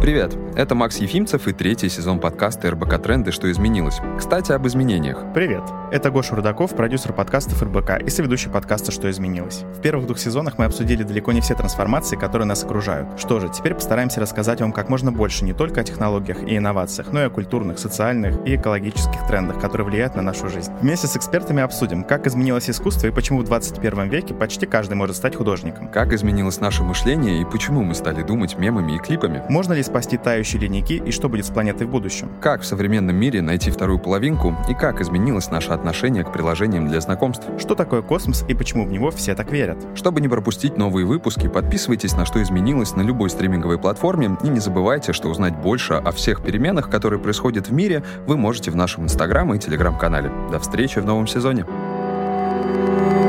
Привет, это Макс Ефимцев и третий сезон подкаста РБК «Тренды. Что изменилось?». Кстати, об изменениях. Привет, это Гоша Рудаков, продюсер подкастов РБК и соведущий подкаста «Что изменилось?». В первых двух сезонах мы обсудили далеко не все трансформации, которые нас окружают. Что же, теперь постараемся рассказать вам как можно больше не только о технологиях и инновациях, но и о культурных, социальных и экологических трендах, которые влияют на нашу жизнь. Вместе с экспертами обсудим, как изменилось искусство и почему в 21 веке почти каждый может стать художником. Как изменилось наше мышление и почему мы стали думать мемами и клипами. Можно ли спасти тающие ледники и что будет с планетой в будущем. Как в современном мире найти вторую половинку и как изменилось наше отношение к приложениям для знакомств. Что такое космос и почему в него все так верят. Чтобы не пропустить новые выпуски, подписывайтесь на «Что изменилось» на любой стриминговой платформе и не забывайте, что узнать больше о всех переменах, которые происходят в мире, вы можете в нашем инстаграм и телеграм-канале. До встречи в новом сезоне! thank you